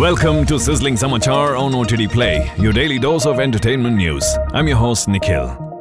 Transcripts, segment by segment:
Welcome to Sizzling Samachar on OTT Play, your daily dose of entertainment news. I'm your host, Nikhil.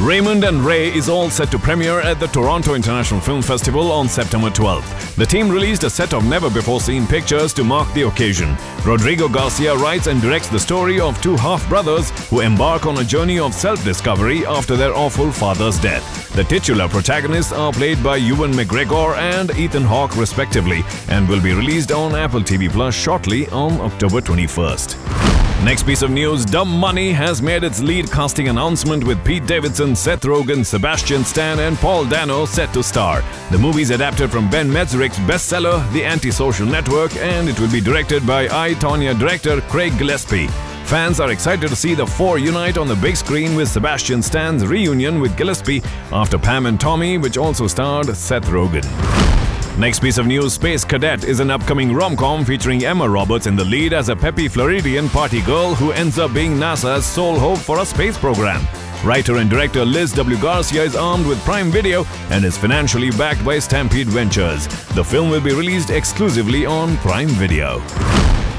Raymond and Ray is all set to premiere at the Toronto International Film Festival on September 12th. The team released a set of never before seen pictures to mark the occasion. Rodrigo Garcia writes and directs the story of two half brothers who embark on a journey of self discovery after their awful father's death. The titular protagonists are played by Ewan McGregor and Ethan Hawke, respectively, and will be released on Apple TV Plus shortly on October 21st. Next piece of news Dumb Money has made its lead casting announcement with Pete Davidson, Seth Rogen, Sebastian Stan, and Paul Dano set to star. The movie is adapted from Ben Mezrich's bestseller, The Antisocial Network, and it will be directed by I, Tonya director Craig Gillespie. Fans are excited to see the four unite on the big screen with Sebastian Stan's reunion with Gillespie after Pam and Tommy, which also starred Seth Rogen. Next piece of news Space Cadet is an upcoming rom com featuring Emma Roberts in the lead as a peppy Floridian party girl who ends up being NASA's sole hope for a space program. Writer and director Liz W. Garcia is armed with Prime Video and is financially backed by Stampede Ventures. The film will be released exclusively on Prime Video.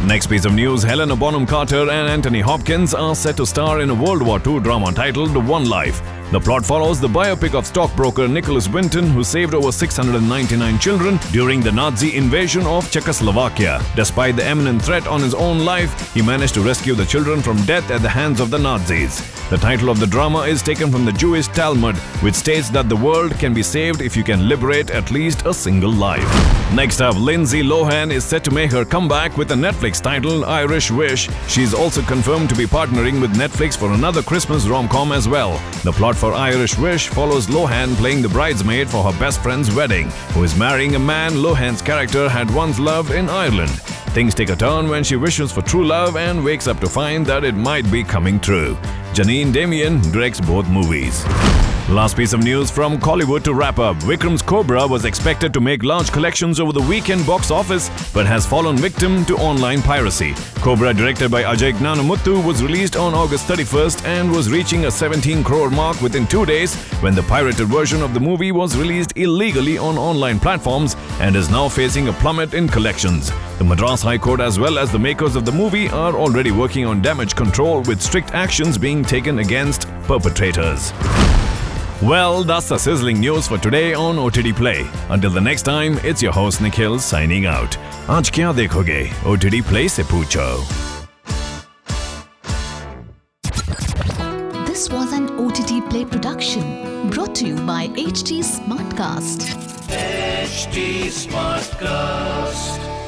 Next piece of news Helena Bonham Carter and Anthony Hopkins are set to star in a World War II drama titled One Life. The plot follows the biopic of stockbroker Nicholas Winton, who saved over 699 children during the Nazi invasion of Czechoslovakia. Despite the imminent threat on his own life, he managed to rescue the children from death at the hands of the Nazis. The title of the drama is taken from the Jewish Talmud, which states that the world can be saved if you can liberate at least a single life. Next up, Lindsay Lohan is set to make her comeback with a Netflix title, Irish Wish. She's also confirmed to be partnering with Netflix for another Christmas rom com as well. The plot for Irish Wish follows Lohan playing the bridesmaid for her best friend's wedding, who is marrying a man Lohan's character had once loved in Ireland. Things take a turn when she wishes for true love and wakes up to find that it might be coming true. Janeen Damian directs both movies. Last piece of news from Kollywood to wrap up. Vikram's Cobra was expected to make large collections over the weekend box office, but has fallen victim to online piracy. Cobra, directed by Ajay Gnanamuthu, was released on August 31st and was reaching a 17 crore mark within two days when the pirated version of the movie was released illegally on online platforms and is now facing a plummet in collections. The Madras High Court, as well as the makers of the movie, are already working on damage control with strict actions being taken against perpetrators. Well, that's the sizzling news for today on OTT Play. Until the next time, it's your host Nikhil signing out. आज क्या देखोगे? OTT Play से पूछो. This was an OTT Play production brought to you by Smartcast. HT Smartcast.